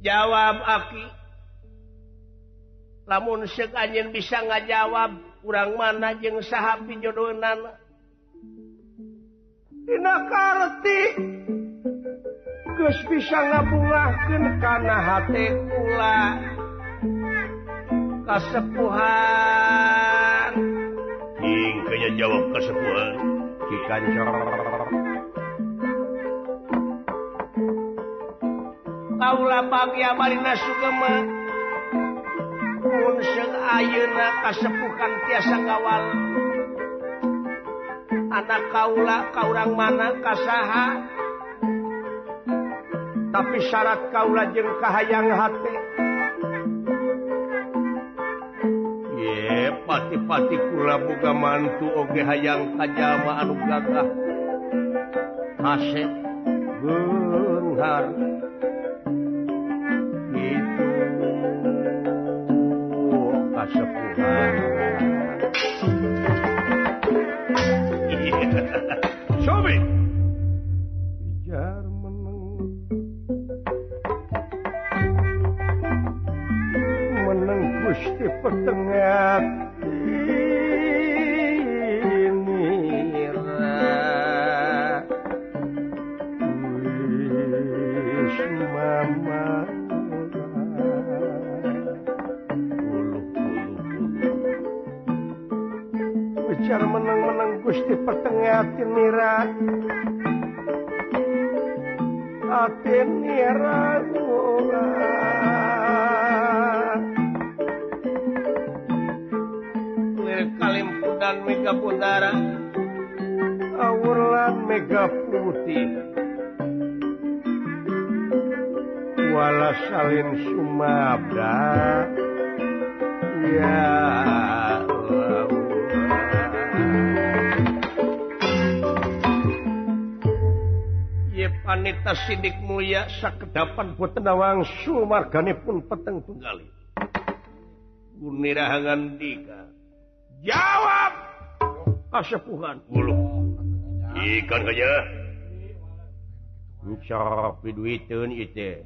jawab aki. Namun sek bisa nggak jawab kurang mana jeng sahabat jodonan Dina karti. Geus bisa ngabungahkeun karena hati kula. Kesepuhan ing jawab kesepuhan ki kancor Ayeuna kasepukan tiasa ngawal. Anak kaula kaurang mana kasaha? Tapi syarat kaula jeung kahayang hati. Ye pati-pati kula boga mantu oge hayang kajama anu gagah. Hasep beunghar. Show me. batin niragula Lirik kalimpudan mega putara Awurlan mega putih Wala salin sumabda. Ya. yeah. Anita Sidik Muya sakdapan butenawang sumargane pun peteng tunggali. Gunirahangan dika. Jawab! Kasepuhan. Ulu. Ikan kaya. Ucap duitun ite.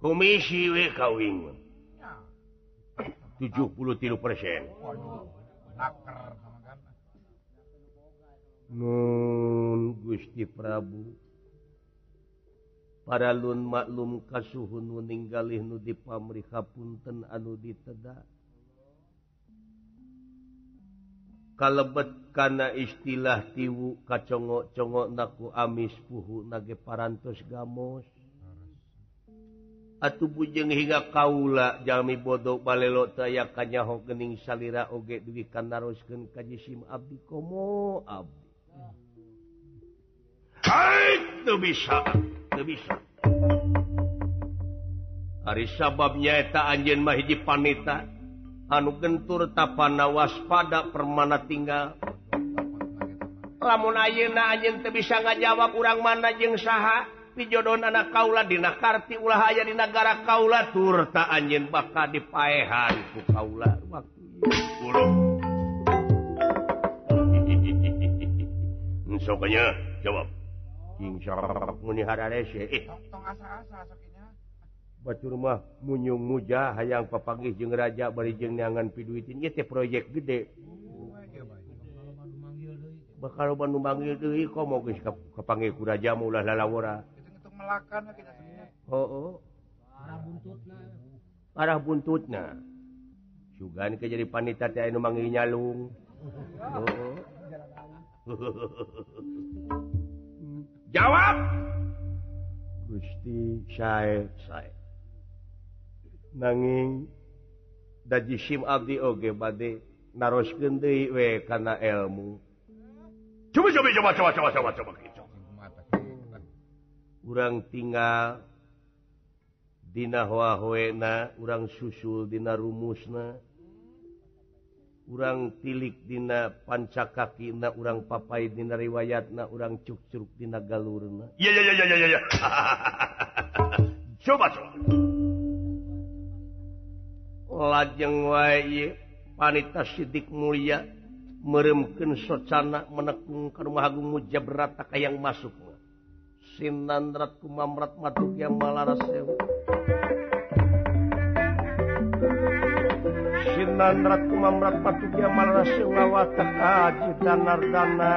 Komisi we kawin. 73 persen. Waduh, nakar sama nun Gusti Prabu. Para Lun maklum kasuhun meninggalih nu di pamrikapunten anu diteda. Kalebet kana istilah tiwu kacongok-congok naku amis puhu nage parantos gamos. Atuh bujeng hingga kaula Jami bodoh balelo taya kanyaho gening salira oge duwi kanaroskeun kajisim abdi komo abdi. bisa. Bisa. Hari sababnya eta Anjen Mahiji panita. Anu gentur tapana waspada permana tinggal. Lamun Ayeuna Anjen bisa ngajawab urang mana jeung saha pijodon anak kaula dina karti ulah aya di negara kaula tur ta Anjen bakal dipaehan ku kaula. Waktu burung sokanya jawab. baturmah munyung muja hayang papagih jeung raja barijeng neangan piduitin teh proyek gede. Bakal Bandung manggil deui kok mau geus kapanggil ku raja mah ulah lalawara. Oh, oh arah buntutna. Sugan ke jadi panita teh anu manggil nyalung. Oh. oh. jawab Gusti Sy nanging daji SIM Abdi Oge bade naros gede we kana ilmu coba coba coba coba coba coba coba urang tinggal Dina hoa hoena urang susul Dina rumusna urang tilikdina panca kaki na urang papai dina riwayat na urang cucuk dina galur iya iya iya. coba, coba. lajeng way panita Sidik mulia meremken socana menekung ke rumah agung muja berata yang masuk Sinan ratku mamrat matuk yang malara sewa Nanrat danar danar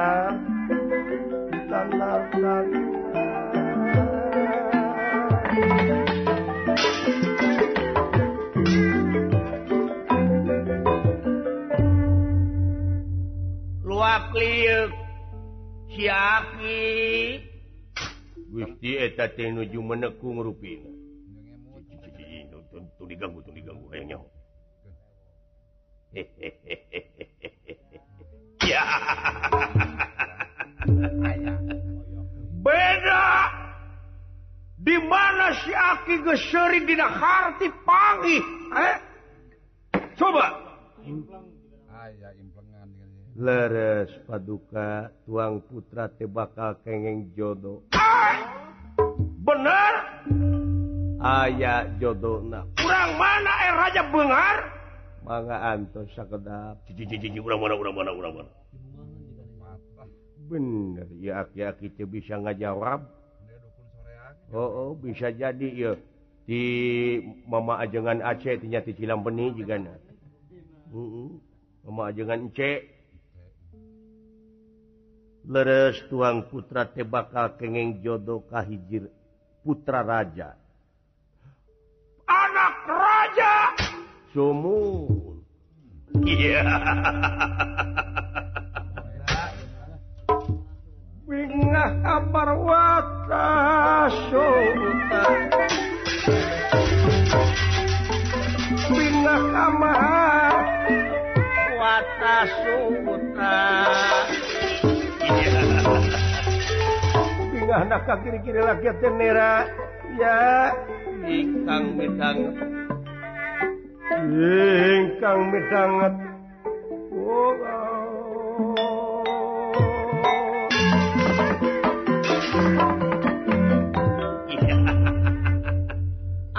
danar Haji liuk danardana Gusti eta teh nuju menekung rupina. ruina diganggu diganggu ya beda geseri dina harti pagi eh? coba. Aya implengan leres paduka tuang putra te bakal kengeng jodoh. Ah! bener aya jodoh na kurang mana eh raja Bengar antos sekedap bener ya kita bisa ngajawab. Oh, oh bisa jadi ya di mama ajengan Aceh tinya di Cilam benih juga na. Uh, uh. mama ajengan C leres tuang putra tebakal kengeng jodoh kahijir putra raja. Sumun. Iya. Bingah kabar wata sulta. Bingah kamar wata sulta. Bingah nak kiri-kiri lagi tenera. Ya, ingkang midang. ingkang midanget oh,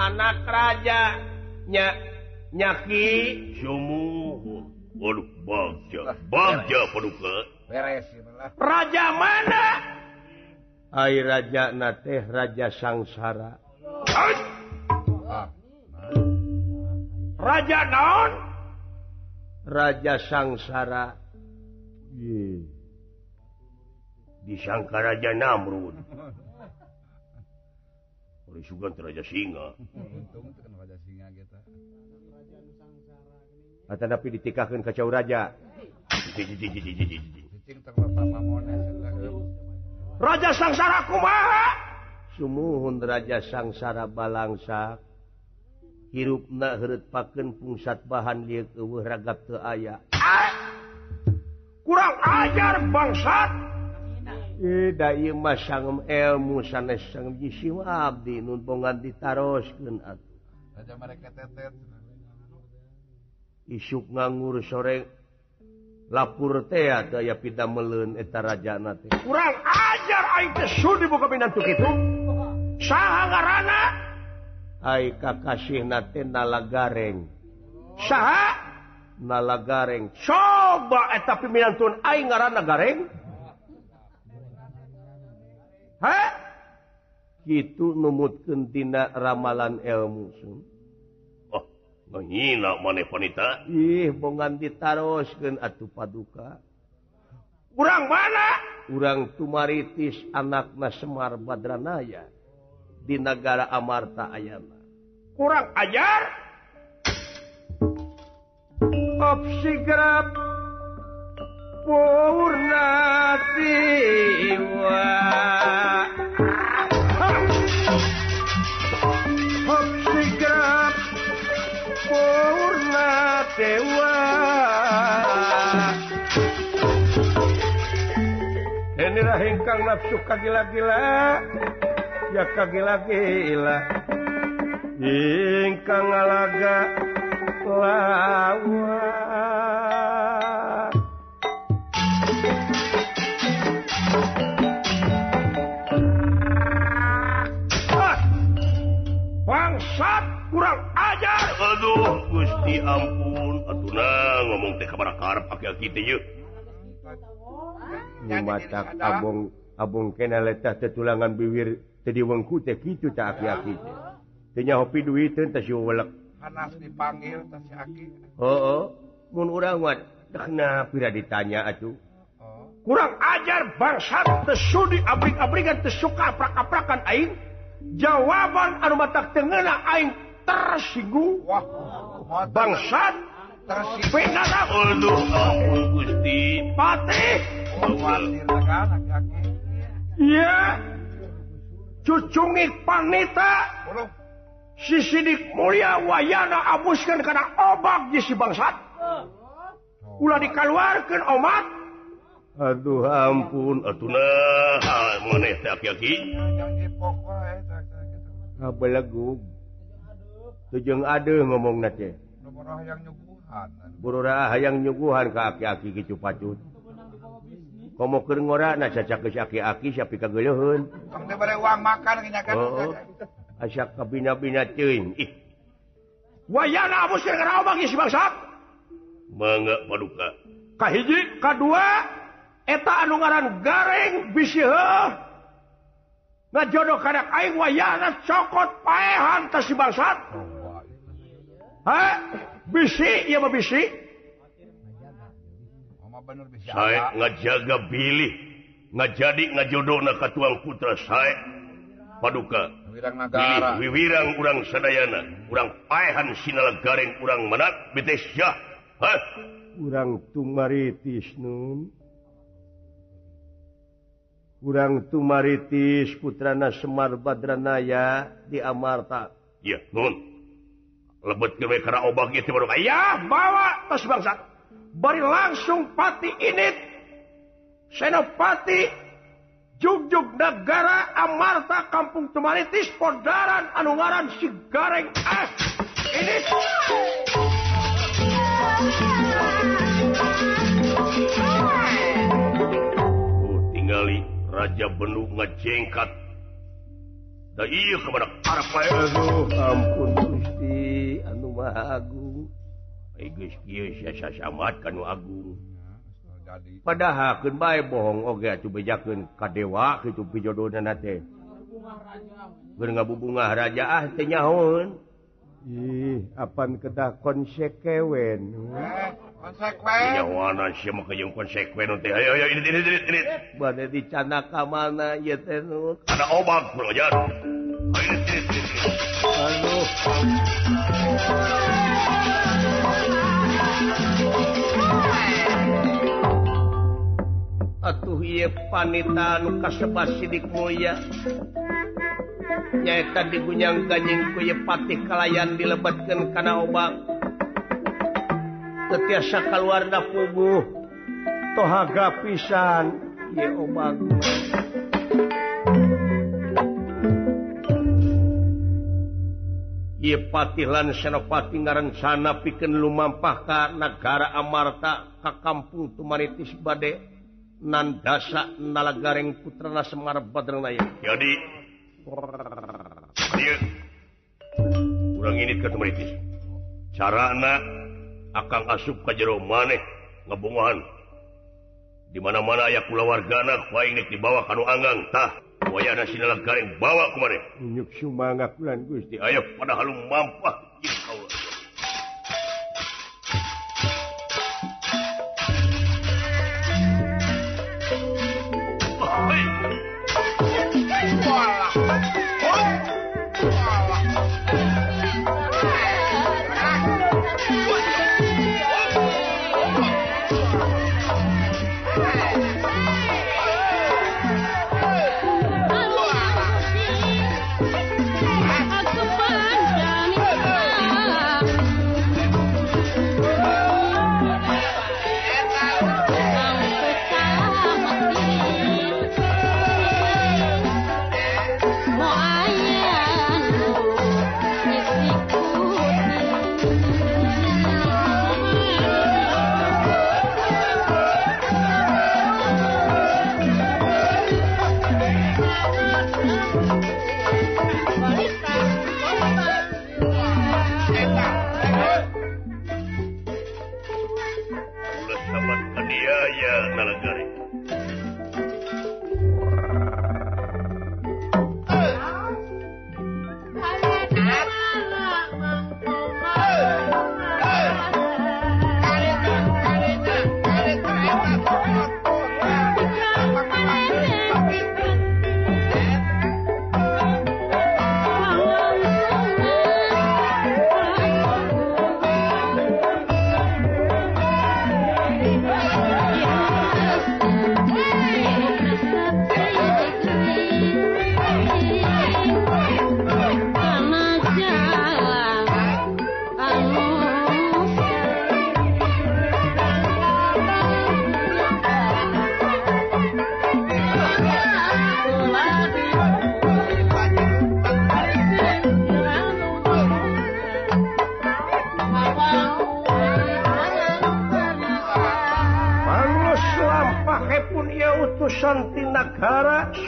anak raja nya nyaki. Sumuhun waduh bangja bangja paduka beres raja mana? Ai raja na teh raja sangsara. Ay! Raja naon? Raja sangsara. Ye. disangka Raja Namrud. Oleh sugan Raja singa. Tapi ditikahkan kacau Raja Raja sangsara kumaha? Sumuhun Raja sangsara Balangsa. hirupna heret paken pungsat bahan liek eueuh ragap teu aya. Kurang ajar bangsat. Masang elmu sanes Abdi numbongan ditarosken isuk nganggur sore lapur teh daya pida melun eta raja kurang ajar dibuka pintu gitu sangat kakasih nala gareng Syah nala gareng coba eta eh, tapi minantun aing ngaranna gareng ha? Kitu numutkeun tina ramalan ilmu sun. Oh ngahina maneh panita ih bongan ditaroskeun atuh paduka. Urang mana? Urang tumaritis anakna Semar Badranaya. di negara Amarta Ayana kurang ajar? Opsi gerak purna tiwa opsi gerak purna tewa inilah hingkang nafsu kagila-gila. ya kagila-gila ingkang ngalaga lawan ah! bangsat kurang ajar. Aduh Gusti ampun. Atuna ngomong teh kabar karep aki-aki teh yeuh. Mumatak abong abong kena letah tetulangan biwir tadi wengku teh gitu tak aki-aki tenya hopi duit teh teh si welek. Panas dipanggil teh si aki. Heeh. Mun urang wat kenapa pira ditanya atuh. Oh. Kurang ajar bangsa tersudi abrik-abrikan tersuka aprak-aprakan aing. Jawaban anu matak tengena aing tersinggung wah bangsa tersinggung aduh ampun Gusti. Patih. Iya. cucungi panita si sidik mulia wayana abuskan karena obak di si bangsat. Ulah dikaluarkan omat. Aduh ampun. Aduh nah mana tak yaki apa lagu? Tujeng ada ngomong nanti buru hayang nyuguhan. Ke aki-aki gitu pacut komo ke ngora na caca ke aki-aki siapa kageuleun. Uang makan kenyakan oh, oh, asa kabina-bina teuing. Ih. Wayana musir kana bagi si bangsa mangga paduka kahiji kadua eta anu ngaran garing bisi ngajodoh kadak aing wayana cokot paehan tas si bangsat. Oh, ha bisi ieu mah bisi. saya ngajaga Billy. Ngajadi jadi ngajodoh ke tuang putra saya. Paduka. Wiwirang urang Sedayana urang paehan Sinala Garreng kurang menak Syah. Urang tumaritis Nun. Urang tumaritis putrana Semar Badranaya di Amarta. Ya Nun. Lebet ke bawa tas bangsat bari langsung pati init. Senopati jugjug negara Amarta Kampung Tumanitis Pondaran Anungaran Sigareng As. Ini. Oh, tinggali Raja Benu ngejengkat. Da iya kepada para ampun Gusti. Anu Maha Agung Agung padahal baik bohong oge bejaken kadewa itu pijodo bunga raja ahnyahun ih apaan kedah konsekuen. Eh, konsekuen. Dicana ka mana ada obat belajar atuh panita luka kasebat sidik moya nyaeta digunyang ganjing kuye patih kalayan dilebetkeun kana obat tetiasa keluarda puguh tohaga pisan ye obang Ye patilan senopati ngarencana piken lumampah ka negara Amarta ka kampung Tumaritis bade. nandasa nalagareng nala gareng putrana Semar Badrnaya jadi kurang ini kemeritis cara anak akan asup ke jero maneh ngebungahan. Di mana-mana aya pula warganak baik dibawa kanu kalau angangtah wayana sinala gareng bawa kemarin nyuk sumanga kulan Gusti. Ayo halum mampah.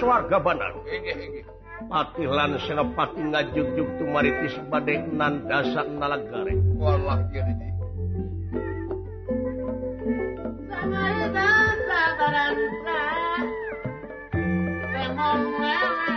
swarga banan patilan senapati ngajugjug tumaritis badai nan dasar nalagare. Walah jadi Sama-sama,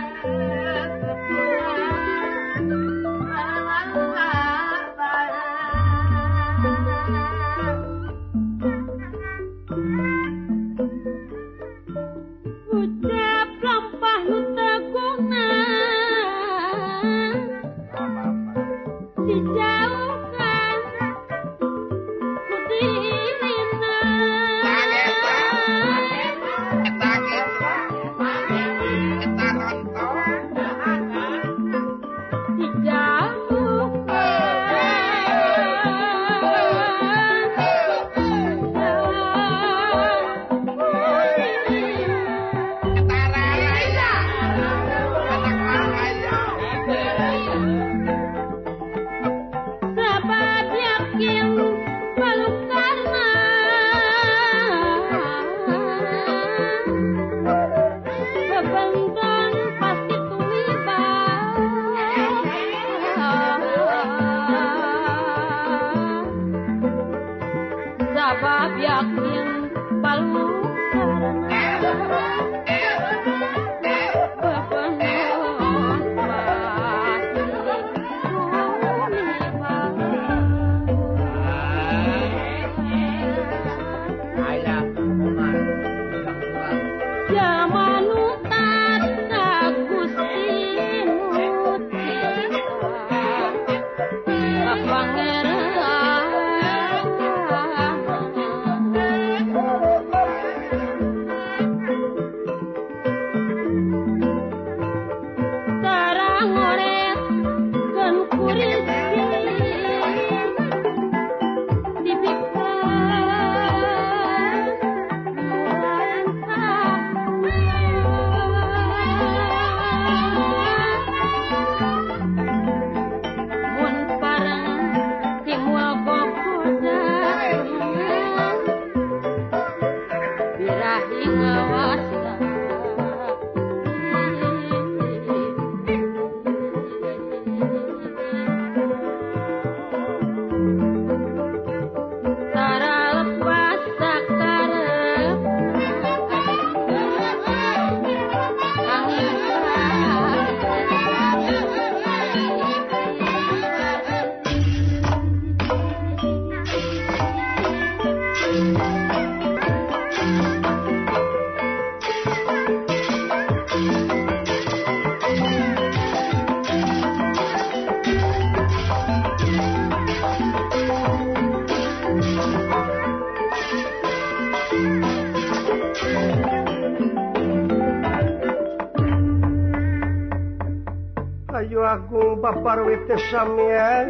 ανοίγεται σαν μια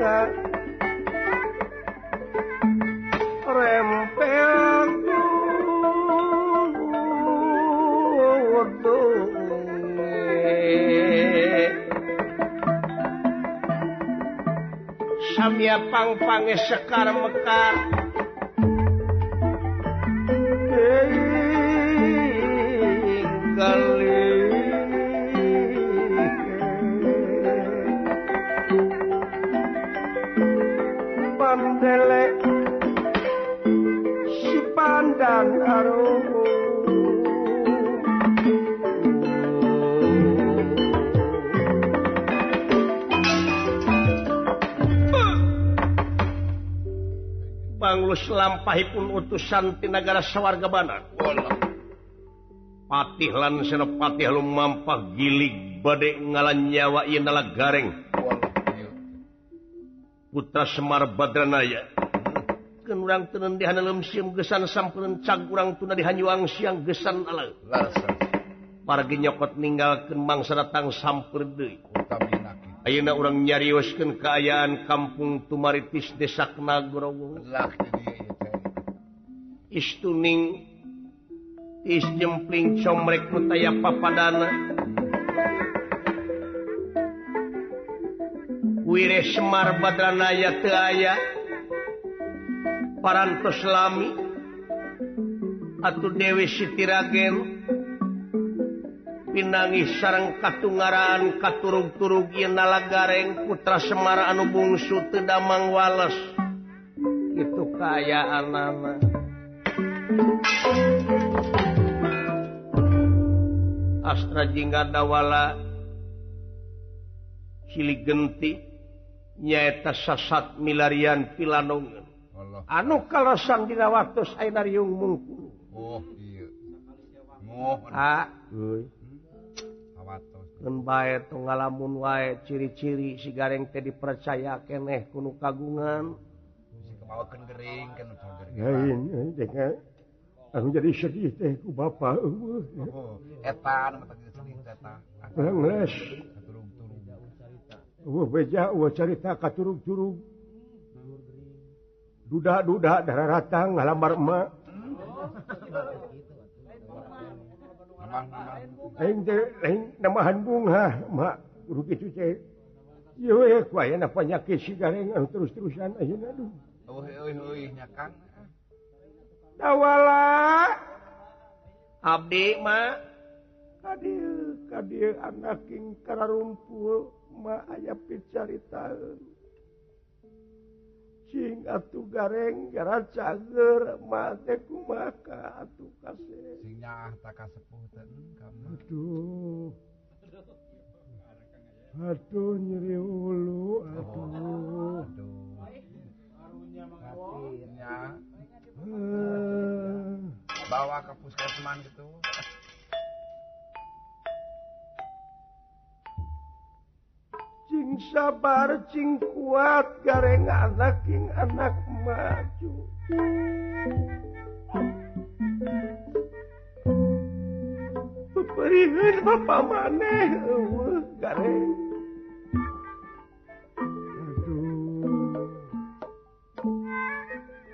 ρεμπεαγκούρδο. Σαν pang pange sekar mekar lampahipun utusan tinagara sawwarga Banan Patihlan Senopati mampah gilig badai ngalan nyawa nala Gareng. Putra Semar Badranaya. Kurang tenen di sim gesan sampeun cagurang tuna di Hanyuang siang gesan ala. Margi nyokot ninggalkeun mangsa datang samper deui. Ayeuna urang nyarioskeun kaayaan kampung Tumaritis Desa Kenagorowo istuning is jempling comrek mutaya papadana. Wire Semar Badranaya teu aya parantos lami atuh Dewi sitiragen pinangis sareng katungaraan katurug-turug ieu nalagareng putra Semar anu bungsu tedamang wales. Itu kayaan anak Astra jingga dawala. Cilik genti. Nyaeta sasat milarian pilanongan anu kalasan dina waktu sainarium mungkul oh iya. Oh ah bae tong ngalamun wae ciri-ciri si gareng teh dipercaya keneh kuno kagungan. Kemawakeun gering kan menjadi sedih teh tehku Bapak cerita katurug-turug duda-duda darah ratang ngalamar emak namahan bunga mak rugi cuci yo kuaya napa nyakit si gareng terus-terusan ayeuna duh oh, oh, oh, oh, dawala. Abdi mah. Tadi anakingkara rumpul ma aya picarita Cing atuh gareng gara cager mate kumaka atuh kasih sinyah tak kasepuhten kamu aduh. Aduh nyeri ulu aduh. Oh, aduh. Karunya mengawasin bawa ke puskesman gitu cing sabar cing kuat gareng anak king anak maju Berihin bapak maneh, gareng.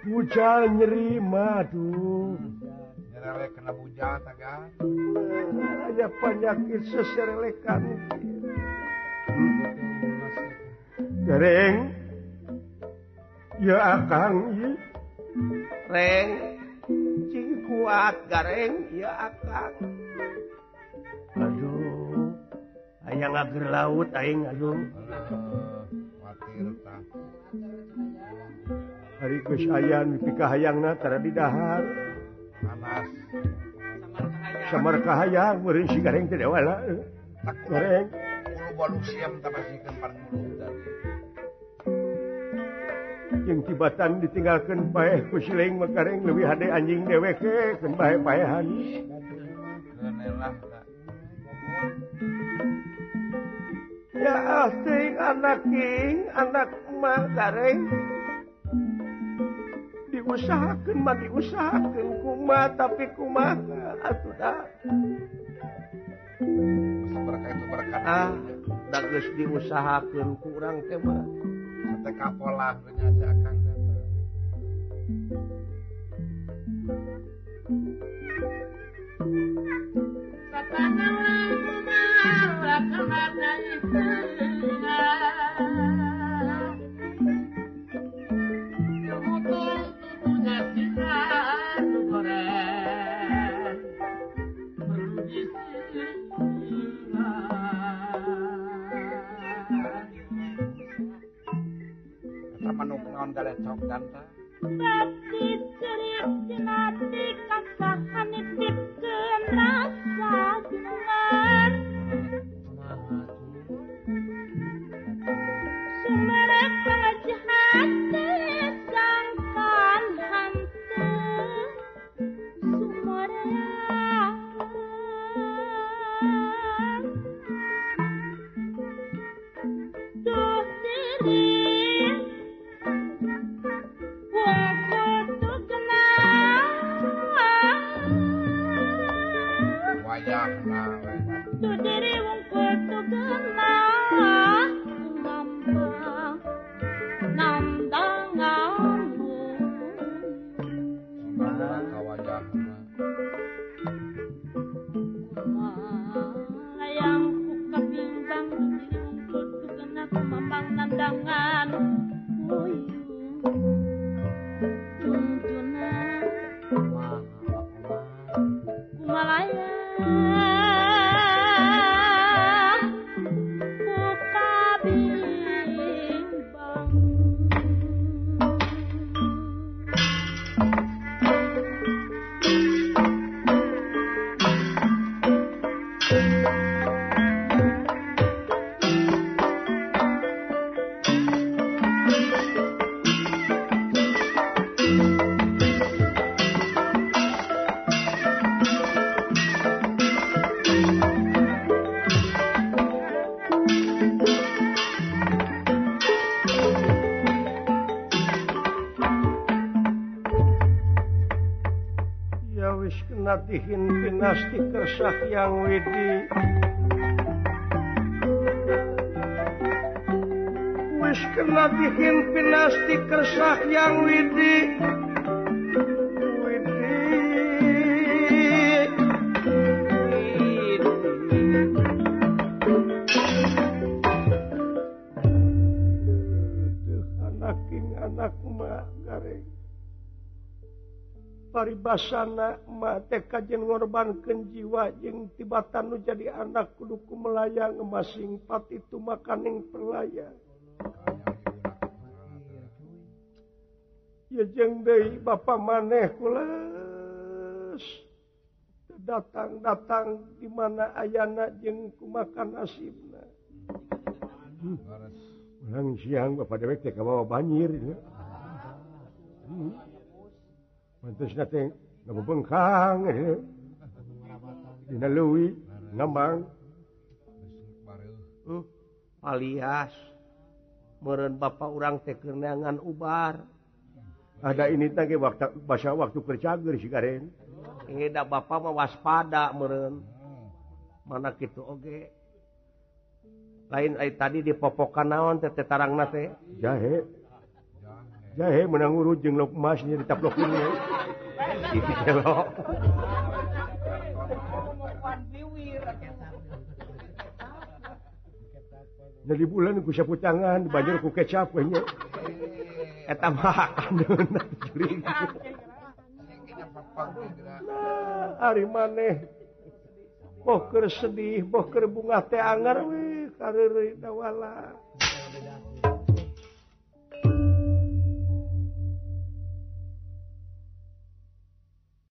pucal nyeri madu. Ya penyakit seserelekan Gereng ya akang reng. Cing kuat gareng ya akang. Aduh. Ayang ngager laut aing aduh. Khawatir ayaangkahangtara didahar samarkahang goreng si goreng. Tidakla goreng yang tibatan ditinggalkan payah kusiling mekareng lebih hade anjing dewek ke kembali payahan ya asing anak king anak mah kareng usahakan mandi usahakan kuma tapi kuma atau dah. Ah dagus diusahakan kurang tema teh kapola penyajakan Satanang lang kumahaw, lakamar na isa. กันและเท่ากัน dihinasti kersah yang Widi wis kena dihin pinasti kersah yang Widi paribasana matekajen ngorbankan jiwa yang tibatan nu jadi anak kuduku melayang masing pat itu makaning perlaya ya jeng deui bapak maneh kules datang-datang di mana ayana jeng kumakan nasibna hmm. Ulang siang bapak dewek teh kabawa banjir ya. Hmm. bengkangmbang eh, alias meren Bapak orang tekenangan ubar. Ada ini tadi waktu bahasa waktu kerjager si Karen ini dah Bapak mewaspada meren mana gitu oke okay. lain ay, tadi di popokan naon tete tarang nate jahe. jahe menang urut jeng lokmasnya ditaplok ini itu celok jadi bulan ku sapu tangan banjir ku kecap nya eta makan hari maneh boker sedih boker bunga teh anggar we karir dawala